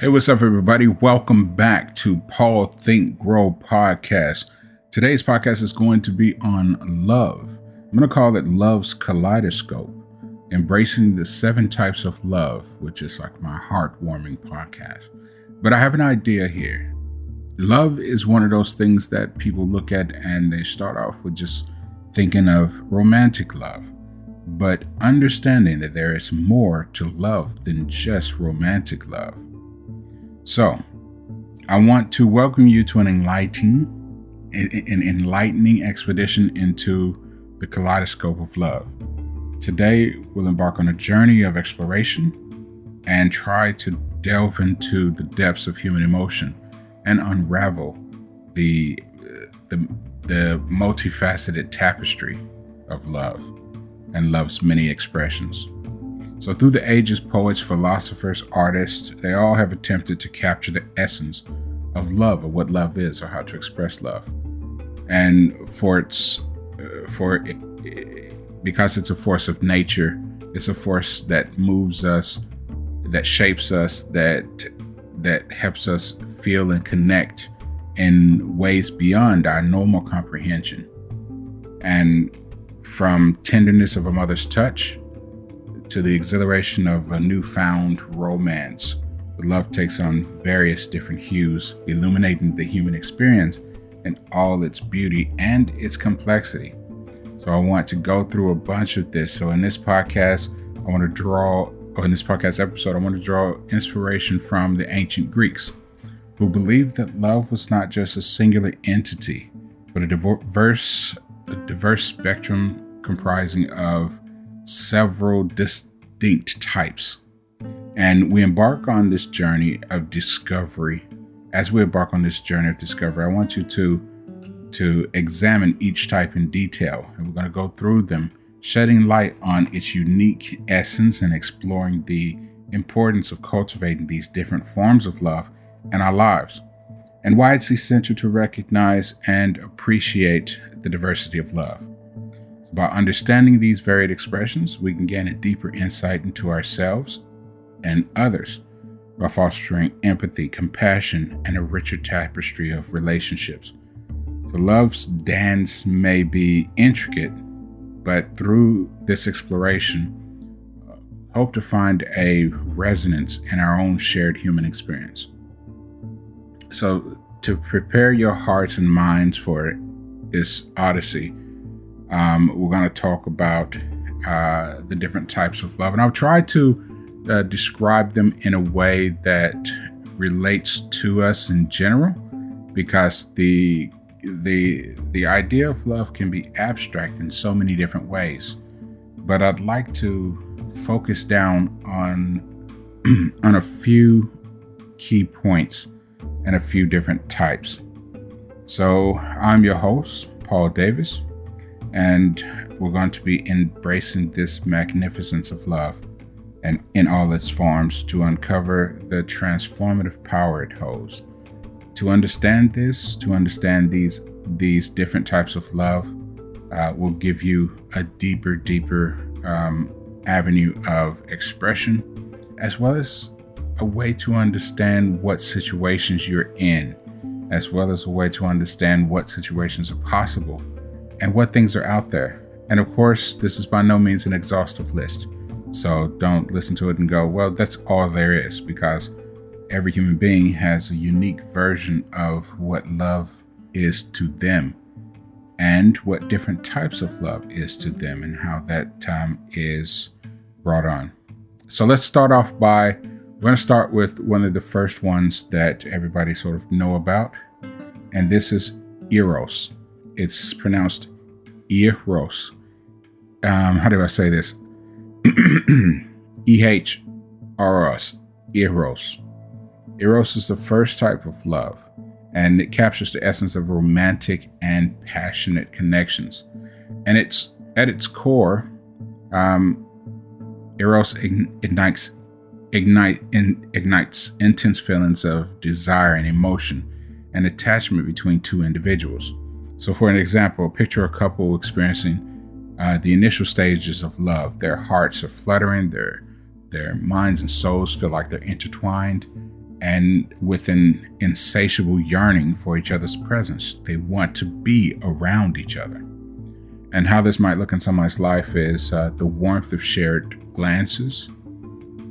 Hey, what's up, everybody? Welcome back to Paul Think Grow podcast. Today's podcast is going to be on love. I'm going to call it Love's Kaleidoscope, embracing the seven types of love, which is like my heartwarming podcast. But I have an idea here. Love is one of those things that people look at and they start off with just thinking of romantic love, but understanding that there is more to love than just romantic love. So, I want to welcome you to an enlightening, an enlightening expedition into the kaleidoscope of love. Today, we'll embark on a journey of exploration and try to delve into the depths of human emotion and unravel the the, the multifaceted tapestry of love and love's many expressions. So, through the ages, poets, philosophers, artists, they all have attempted to capture the essence of love, or what love is, or how to express love. And for its, uh, for it, because it's a force of nature, it's a force that moves us, that shapes us, that that helps us feel and connect in ways beyond our normal comprehension. And from tenderness of a mother's touch to the exhilaration of a newfound romance. love takes on various different hues, illuminating the human experience in all its beauty and its complexity. So I want to go through a bunch of this. So in this podcast, I want to draw, or in this podcast episode, I want to draw inspiration from the ancient Greeks, who believed that love was not just a singular entity, but a diverse, a diverse spectrum comprising of several distinct types. And we embark on this journey of discovery. As we embark on this journey of discovery, I want you to to examine each type in detail. And we're going to go through them, shedding light on its unique essence and exploring the importance of cultivating these different forms of love in our lives, and why it's essential to recognize and appreciate the diversity of love. By understanding these varied expressions, we can gain a deeper insight into ourselves and others by fostering empathy, compassion, and a richer tapestry of relationships. So, love's dance may be intricate, but through this exploration, uh, hope to find a resonance in our own shared human experience. So, to prepare your hearts and minds for this odyssey, um, we're going to talk about uh, the different types of love, and I'll try to uh, describe them in a way that relates to us in general, because the the the idea of love can be abstract in so many different ways. But I'd like to focus down on on a few key points and a few different types. So I'm your host, Paul Davis and we're going to be embracing this magnificence of love and in all its forms to uncover the transformative power it holds. To understand this, to understand these these different types of love, uh, will give you a deeper, deeper um, avenue of expression, as well as a way to understand what situations you're in, as well as a way to understand what situations are possible and what things are out there. And of course, this is by no means an exhaustive list. So don't listen to it and go, well, that's all there is, because every human being has a unique version of what love is to them and what different types of love is to them and how that um, is brought on. So let's start off by we're going to start with one of the first ones that everybody sort of know about, and this is Eros. It's pronounced Eros. Um, how do I say this? E H R S. Eros. Eros is the first type of love, and it captures the essence of romantic and passionate connections. And it's at its core, um, Eros ignites ignite in, ignites intense feelings of desire and emotion and attachment between two individuals. So, for an example, picture a couple experiencing uh, the initial stages of love. Their hearts are fluttering, their their minds and souls feel like they're intertwined, and with an insatiable yearning for each other's presence. They want to be around each other. And how this might look in somebody's life is uh, the warmth of shared glances,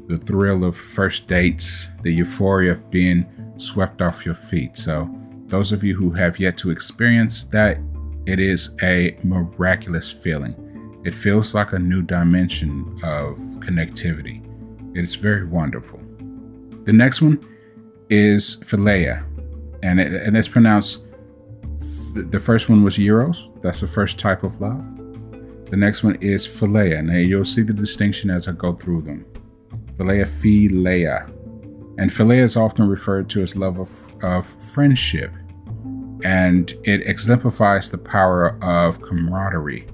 the thrill of first dates, the euphoria of being swept off your feet. So, those of you who have yet to experience that, it is a miraculous feeling. It feels like a new dimension of connectivity. It is very wonderful. The next one is philia, and, it, and it's pronounced. The first one was eros. That's the first type of love. The next one is philia. Now you'll see the distinction as I go through them. Philia, philia, and philia is often referred to as love of, of friendship, and it exemplifies the power of camaraderie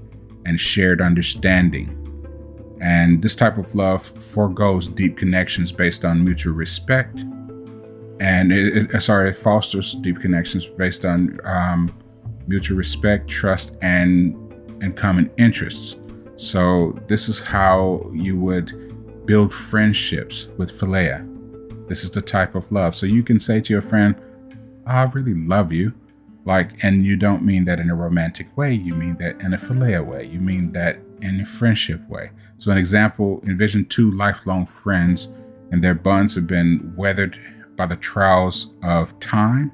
and shared understanding. And this type of love foregoes deep connections based on mutual respect and it, it, sorry, it fosters deep connections based on um, mutual respect, trust, and and common interests. So this is how you would build friendships with philia. This is the type of love. So you can say to your friend, "I really love you," like, and you don't mean that in a romantic way. You mean that in a philia way. You mean that in a friendship way. So an example: envision two lifelong friends, and their bonds have been weathered by the trials of time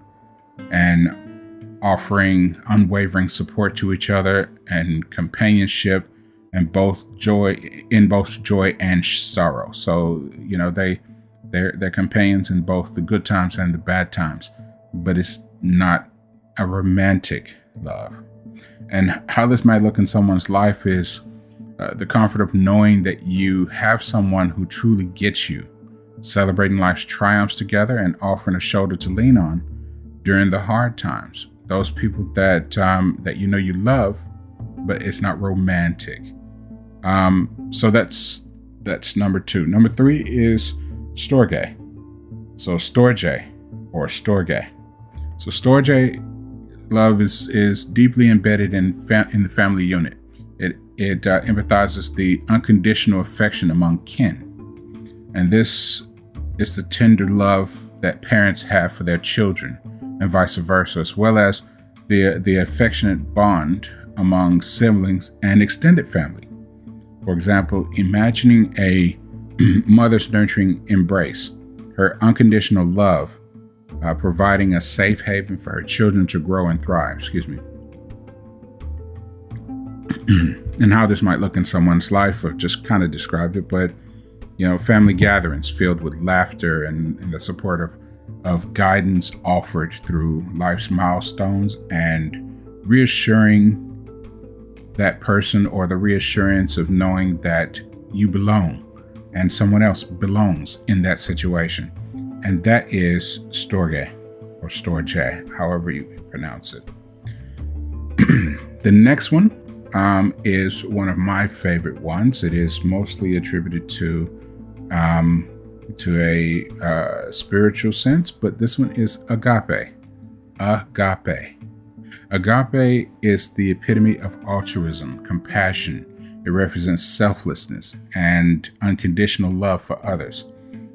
and offering unwavering support to each other and companionship and both joy in both joy and sorrow. So, you know, they they're they're companions in both the good times and the bad times, but it's not a romantic love. And how this might look in someone's life is uh, the comfort of knowing that you have someone who truly gets you celebrating life's triumphs together and offering a shoulder to lean on during the hard times. Those people that um, that you know you love, but it's not romantic. Um, so that's that's number two. Number three is storge. So storge or storge. So storge love is is deeply embedded in in the family unit. It it uh, empathizes the unconditional affection among kin, and this is the tender love that parents have for their children and vice versa, as well as the, the affectionate bond among siblings and extended family. For example, imagining a mother's nurturing embrace, her unconditional love, uh, providing a safe haven for her children to grow and thrive. Excuse me. and how this might look in someone's life, I've just kind of described it, but you know, family gatherings filled with laughter and, and the support of, of guidance offered through life's milestones and reassuring that person or the reassurance of knowing that you belong and someone else belongs in that situation. And that is Storge or Storge, however you pronounce it. the next one um, is one of my favorite ones. It is mostly attributed to um, to a uh, spiritual sense, but this one is agape. Agape. Agape is the epitome of altruism, compassion. It represents selflessness and unconditional love for others.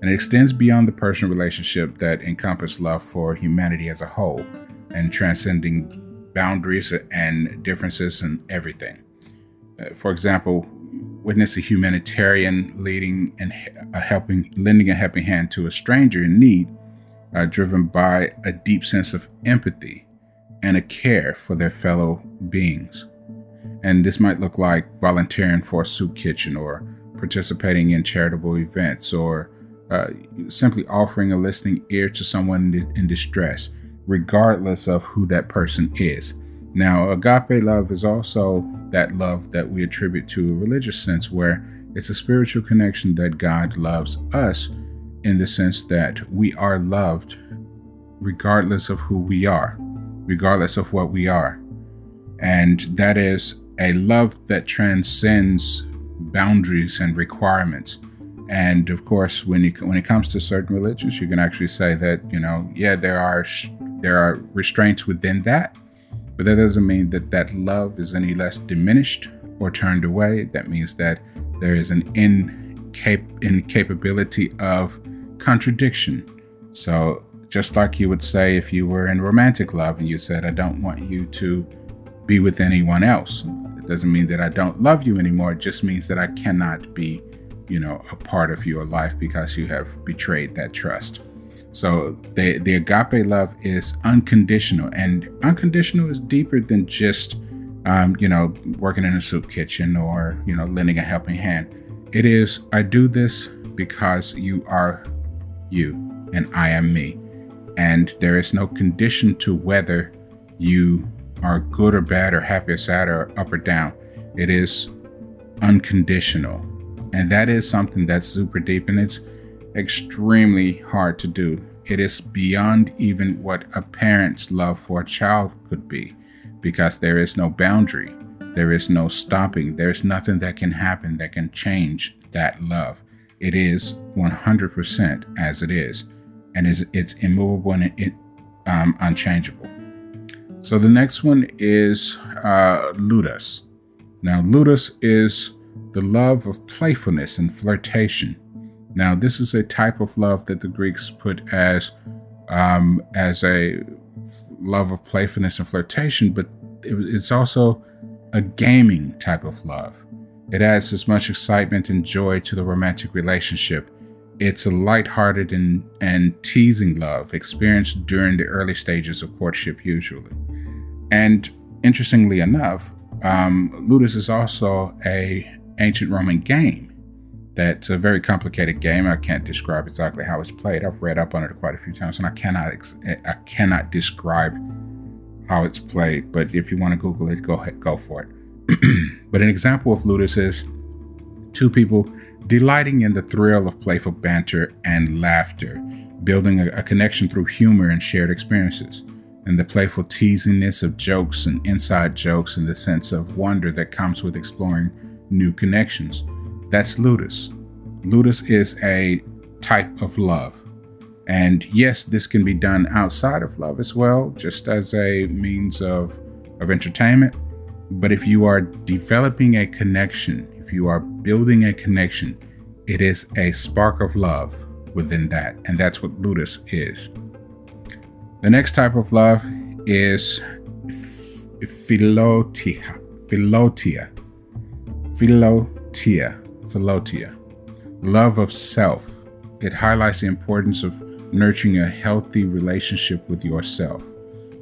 And it extends beyond the personal relationship that encompasses love for humanity as a whole and transcending boundaries and differences and everything. Uh, for example, witness a humanitarian leading and a helping, lending a helping hand to a stranger in need, uh, driven by a deep sense of empathy and a care for their fellow beings. And this might look like volunteering for a soup kitchen or participating in charitable events or uh, simply offering a listening ear to someone in distress, regardless of who that person is. Now, agape love is also that love that we attribute to a religious sense, where it's a spiritual connection that God loves us in the sense that we are loved regardless of who we are, regardless of what we are. And that is a love that transcends boundaries and requirements. And of course, when you, when it comes to certain religions, you can actually say that you know, yeah, there are there are restraints within that, but that doesn't mean that that love is any less diminished or turned away. That means that there is an incap- incapability of contradiction. So, just like you would say if you were in romantic love and you said, I don't want you to be with anyone else. It doesn't mean that I don't love you anymore. It just means that I cannot be, you know, a part of your life because you have betrayed that trust. So the the agape love is unconditional, and unconditional is deeper than just, um, you know, working in a soup kitchen or you know, lending a helping hand. It is I do this because you are you and I am me, and there is no condition to whether you are good or bad or happy or sad or up or down. It is unconditional. And that is something that's super deep and it's extremely hard to do. It is beyond even what a parent's love for a child could be because there is no boundary. There is no stopping. There's nothing that can happen that can change that love. It is 100% as it is, and it's immovable and it, um, unchangeable. So the next one is uh, ludus. Now, ludus is the love of playfulness and flirtation. Now, this is a type of love that the Greeks put as um, as a love of playfulness and flirtation, but it's also a gaming type of love. It adds as much excitement and joy to the romantic relationship. It's a lighthearted and, and teasing love experienced during the early stages of courtship, usually. And interestingly enough, um, Ludus is also a ancient Roman game. That's a very complicated game. I can't describe exactly how it's played. I've read up on it quite a few times, and I cannot I cannot describe how it's played. But if you want to Google it, go ahead, go for it. but an example of Ludus is two people delighting in the thrill of playful banter and laughter, building a, a connection through humor and shared experiences and the playful teasingness of jokes and inside jokes and the sense of wonder that comes with exploring new connections. That's ludus. Ludus is a type of love. And yes, this can be done outside of love as well, just as a means of, of entertainment. But if you are developing a connection, if you are building a connection, it is a spark of love within that. And that's what ludus is. The next type of love is philautia. Philautia. Philautia. Philautia. Love of self. It highlights the importance of nurturing a healthy relationship with yourself.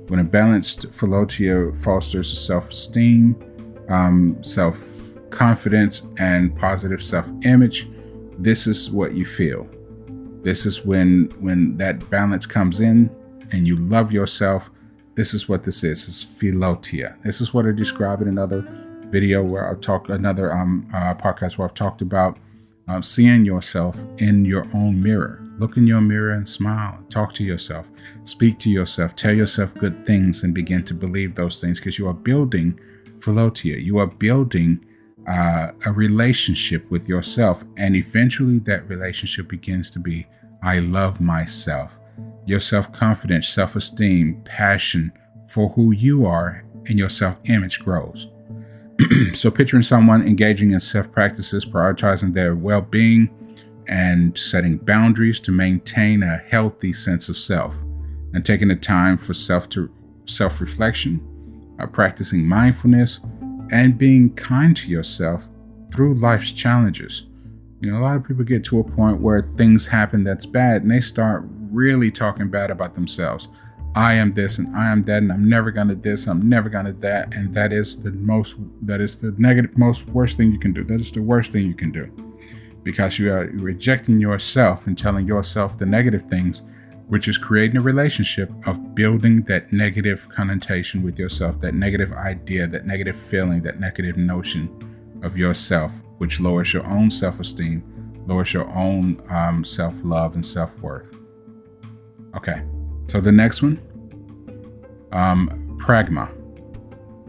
When a balanced philautia fosters self esteem, um, self confidence, and positive self image, this is what you feel. This is when when that balance comes in and you love yourself, this is what this is. It's philautia. This is what I describe in another video where I've talked another um, uh, podcast where I've talked about um, seeing yourself in your own mirror. Look in your mirror and smile. Talk to yourself. Speak to yourself. Tell yourself good things and begin to believe those things because you are building philautia. You are building uh, a relationship with yourself. And eventually that relationship begins to be I love myself your self confidence, self esteem, passion for who you are, and your self image grows. so, picturing someone engaging in self practices, prioritizing their well being, and setting boundaries to maintain a healthy sense of self, and taking the time for self to self reflection, uh, practicing mindfulness, and being kind to yourself through life's challenges. You know, a lot of people get to a point where things happen that's bad and they start really talking bad about themselves. I am this and I am that and I'm never gonna this, I'm never gonna that, and that is the most that is the negative most worst thing you can do. That is the worst thing you can do. Because you are rejecting yourself and telling yourself the negative things, which is creating a relationship of building that negative connotation with yourself, that negative idea, that negative feeling, that negative notion of yourself, which lowers your own self esteem, lowers your own um, self love and self worth. Okay, so the next one, um, pragma.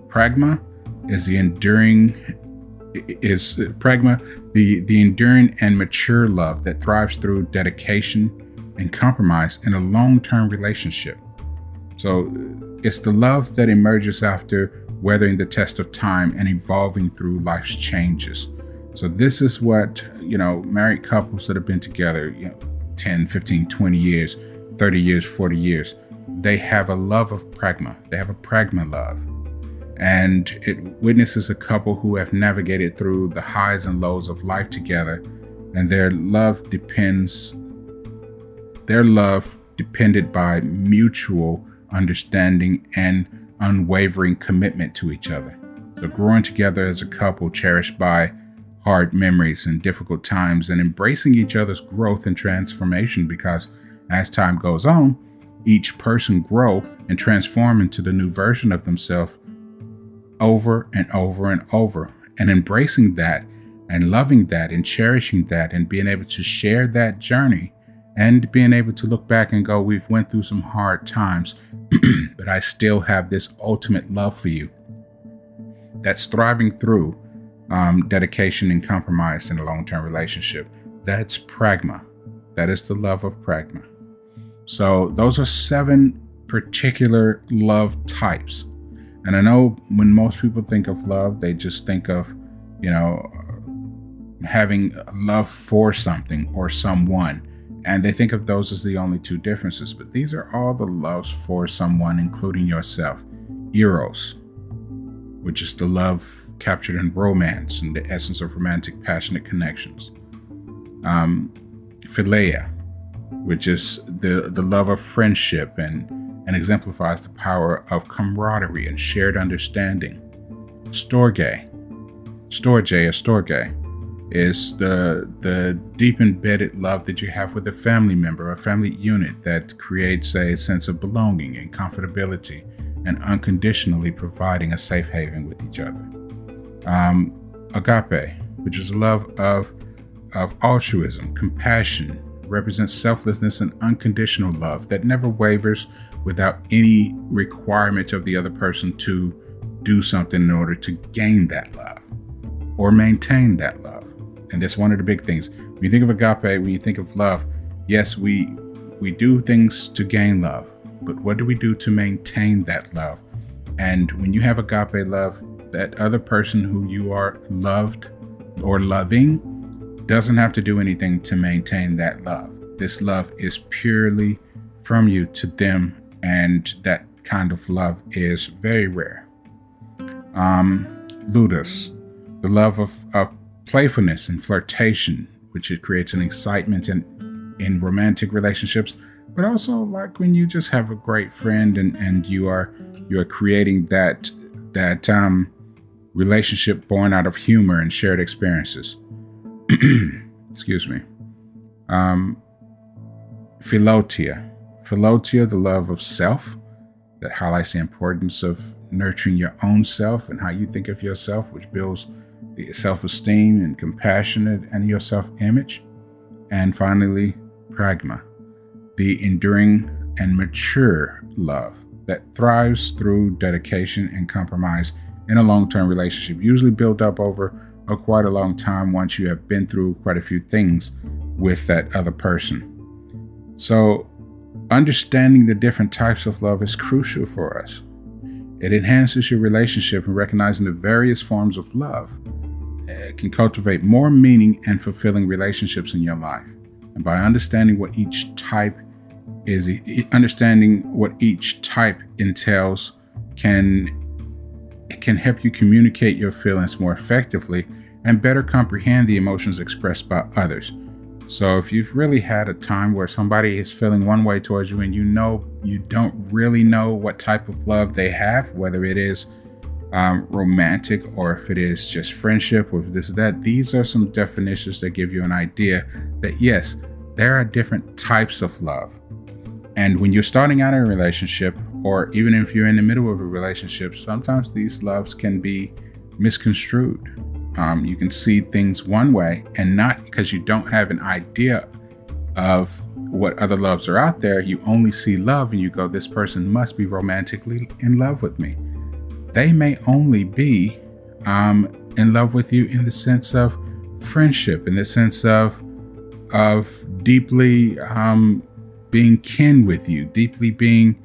Pragma is the enduring is pragma the the enduring and mature love that thrives through dedication and compromise in a long-term relationship. So it's the love that emerges after weathering the test of time and evolving through life's changes. So this is what, you know, married couples that have been together, you know, 10, 15, 20 years, 30 years, 40 years. They have a love of pragma. They have a pragma love. And it witnesses a couple who have navigated through the highs and lows of life together, and their love depends, their love depended by mutual understanding and unwavering commitment to each other. So, growing together as a couple, cherished by hard memories and difficult times, and embracing each other's growth and transformation because as time goes on, each person grow and transform into the new version of themselves over and over and over. And embracing that and loving that and cherishing that and being able to share that journey and being able to look back and go, we've went through some hard times, but I still have this ultimate love for you that's thriving through um, dedication and compromise in a long-term relationship. That's pragma. That is the love of pragma. So those are seven particular love types. And I know when most people think of love, they just think of, you know, having love for something or someone. And they think of those as the only two differences, but these are all the loves for someone, including yourself. Eros, which is the love captured in romance and the essence of romantic, passionate connections. Um, Philia, which is the, the love of friendship and, and exemplifies the power of camaraderie and shared understanding. Storge, Storge or Storge, is the the deep embedded love that you have with a family member, a family unit that creates a sense of belonging and comfortability and unconditionally providing a safe haven with each other. Um, agape, which is love of of altruism, compassion, represents selflessness and unconditional love that never wavers without any requirement of the other person to do something in order to gain that love or maintain that love. And that's one of the big things. When you think of agape, when you think of love, yes, we we do things to gain love, but what do we do to maintain that love? And when you have agape love, that other person who you are loved or loving doesn't have to do anything to maintain that love. This love is purely from you to them, and that kind of love is very rare. Um, ludus, the love of, of playfulness and flirtation, which it creates an excitement in, in romantic relationships, but also like when you just have a great friend and, and you are you are creating that that um, relationship born out of humor and shared experiences. Excuse me. Um, Philautia. Philautia, the love of self, that highlights the importance of nurturing your own self and how you think of yourself, which builds self esteem and compassionate and your self image. And finally, pragma, the enduring and mature love that thrives through dedication and compromise in a long term relationship, usually built up over a quite a long time once you have been through quite a few things with that other person. So, understanding the different types of love is crucial for us. It enhances your relationship and recognizing the various forms of love uh, can cultivate more meaning and fulfilling relationships in your life. And by understanding what each type is, understanding what each type entails can it can help you communicate your feelings more effectively and better comprehend the emotions expressed by others. So if you've really had a time where somebody is feeling one way towards you and you know you don't really know what type of love they have, whether it is um, romantic or if it is just friendship or this that, these are some definitions that give you an idea that yes, there are different types of love. And when you're starting out in a relationship, or even if you're in the middle of a relationship, sometimes these loves can be misconstrued. Um, you can see things one way and not because you don't have an idea of what other loves are out there. You only see love and you go, this person must be romantically in love with me. They may only be um, in love with you in the sense of friendship, in the sense of of deeply um, being kin with you, deeply being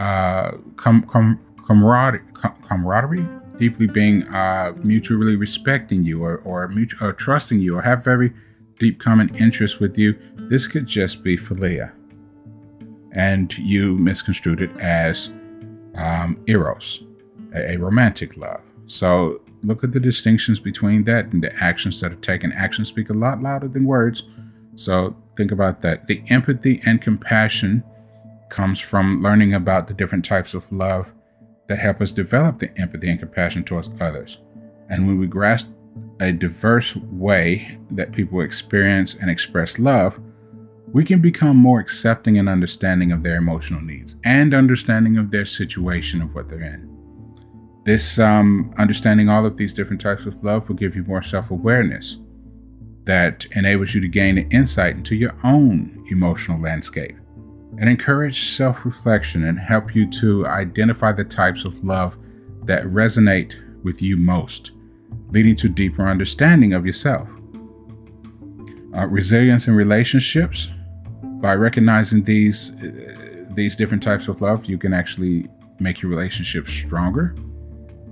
uh, com- com- camaraderie, com- camaraderie deeply being uh, mutually respecting you or or, mutual, or trusting you or have very deep common interests with you. This could just be philia. and you misconstrued it as um, eros, a, a romantic love. So look at the distinctions between that and the actions that are taken. Actions speak a lot louder than words. So think about that. The empathy and compassion comes from learning about the different types of love that help us develop the empathy and compassion towards others. And when we grasp a diverse way that people experience and express love, we can become more accepting and understanding of their emotional needs and understanding of their situation of what they're in. This um, understanding all of these different types of love will give you more self awareness that enables you to gain an insight into your own emotional landscape and encourage self reflection and help you to identify the types of love that resonate with you most, leading to deeper understanding of yourself. Uh, resilience in relationships by recognizing these uh, these different types of love, you can actually make your relationship stronger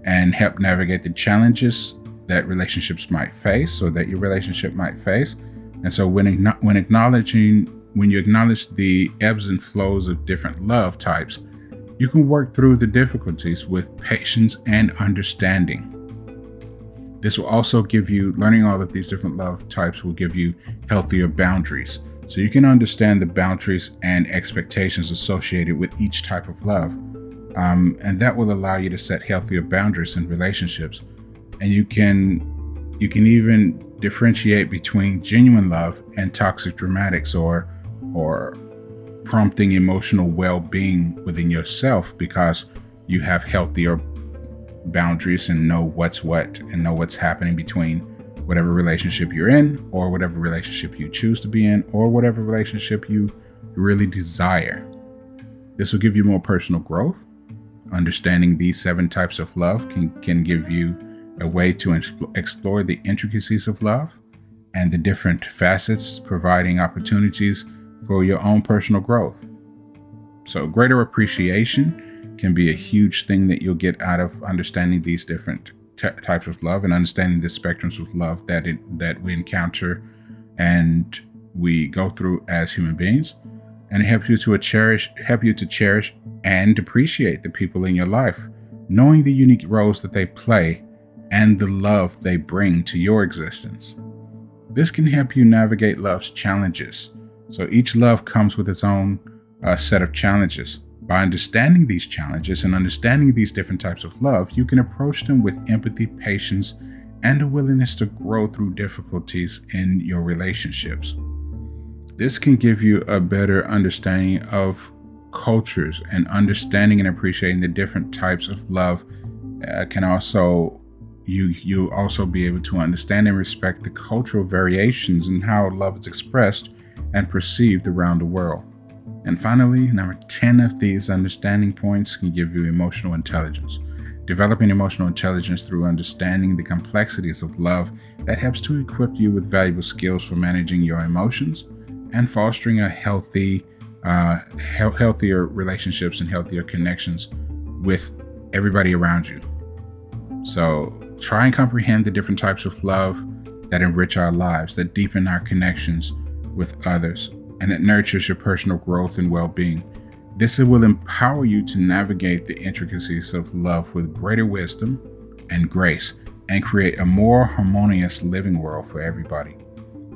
and help navigate the challenges that relationships might face or that your relationship might face. And so when when acknowledging when you acknowledge the ebbs and flows of different love types, you can work through the difficulties with patience and understanding. This will also give you learning all of these different love types will give you healthier boundaries so you can understand the boundaries and expectations associated with each type of love. Um, and that will allow you to set healthier boundaries in relationships. And you can you can even differentiate between genuine love and toxic dramatics or or prompting emotional well-being within yourself because you have healthier boundaries and know what's what and know what's happening between whatever relationship you're in, or whatever relationship you choose to be in, or whatever relationship you really desire. This will give you more personal growth. Understanding these seven types of love can, can give you a way to explore the intricacies of love and the different facets, providing opportunities for your own personal growth. So, greater appreciation can be a huge thing that you'll get out of understanding these different t- types of love and understanding the spectrums of love that it, that we encounter and we go through as human beings and it helps you to cherish help you to cherish and appreciate the people in your life knowing the unique roles that they play and the love they bring to your existence this can help you navigate love's challenges so each love comes with its own uh, set of challenges by understanding these challenges and understanding these different types of love, you can approach them with empathy, patience, and a willingness to grow through difficulties in your relationships. This can give you a better understanding of cultures and understanding and appreciating the different types of love uh, can also you you also be able to understand and respect the cultural variations in how love is expressed and perceived around the world. And finally, number 10 of these understanding points can give you emotional intelligence. Developing emotional intelligence through understanding the complexities of love that helps to equip you with valuable skills for managing your emotions and fostering a healthy, uh, he- healthier relationships and healthier connections with everybody around you. So try and comprehend the different types of love that enrich our lives, that deepen our connections with others, and it nurtures your personal growth and well being. This will empower you to navigate the intricacies of love with greater wisdom and grace and create a more harmonious living world for everybody.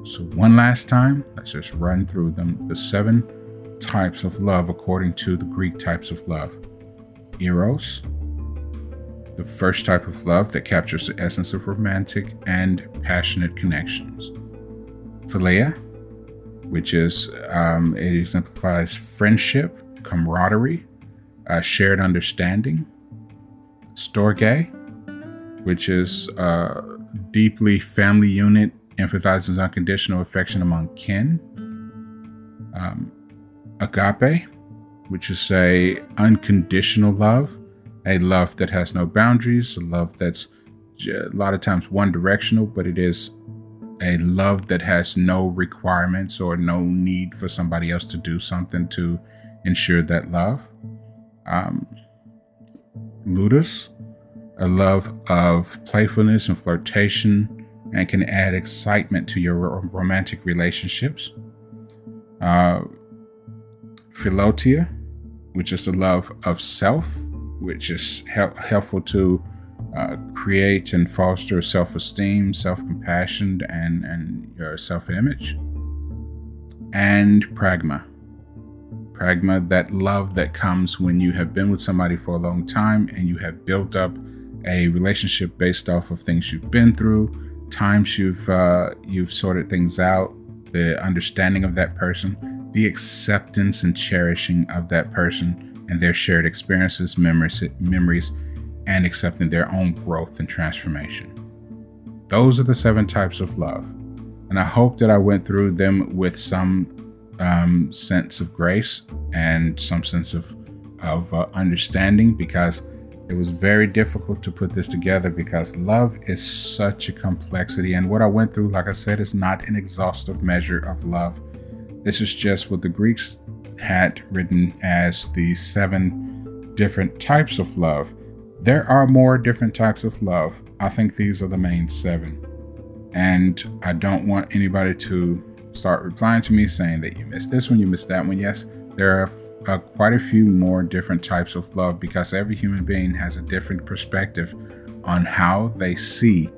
So, one last time, let's just run through them the seven types of love according to the Greek types of love Eros, the first type of love that captures the essence of romantic and passionate connections. Philia, which is um, it exemplifies friendship, camaraderie, uh, shared understanding. Storge, which is a deeply family unit, emphasizes unconditional affection among kin. Um, agape, which is a unconditional love, a love that has no boundaries, a love that's a lot of times one directional, but it is a love that has no requirements or no need for somebody else to do something to ensure that love. Um, ludus, a love of playfulness and flirtation and can add excitement to your romantic relationships. Uh, philautia, which is the love of self, which is helpful to uh, create and foster self esteem, self compassion, and, and your self image. And pragma. Pragma, that love that comes when you have been with somebody for a long time and you have built up a relationship based off of things you've been through, times you've uh, you've sorted things out, the understanding of that person, the acceptance and cherishing of that person and their shared experiences, memories, memories, and accepting their own growth and transformation. Those are the seven types of love, and I hope that I went through them with some um, sense of grace and some sense of of uh, understanding because it was very difficult to put this together because love is such a complexity. And what I went through, like I said, is not an exhaustive measure of love. This is just what the Greeks had written as the seven different types of love. There are more different types of love. I think these are the main seven. And I don't want anybody to start replying to me saying that you missed this one, you missed that one. Yes, there are uh, quite a few more different types of love because every human being has a different perspective on how they see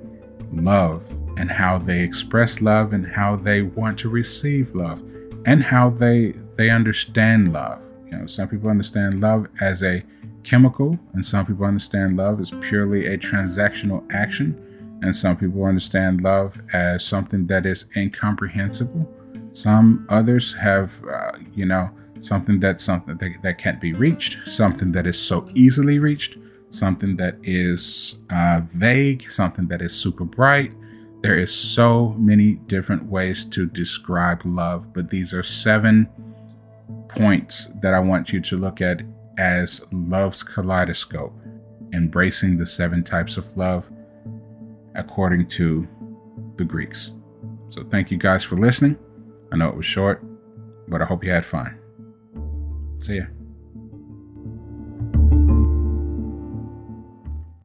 love and how they express love and how they want to receive love and how they they understand love. You know, some people understand love as a chemical and some people understand love as purely a transactional action and some people understand love as something that is incomprehensible. Some others have uh, you know something that's something that, that can't be reached, something that is so easily reached, something that is uh, vague, something that is super bright. There is so many different ways to describe love, but these are seven points that I want you to look at as love's kaleidoscope, embracing the seven types of love according to the Greeks. So thank you guys for listening. I know it was short, but I hope you had fun. See ya.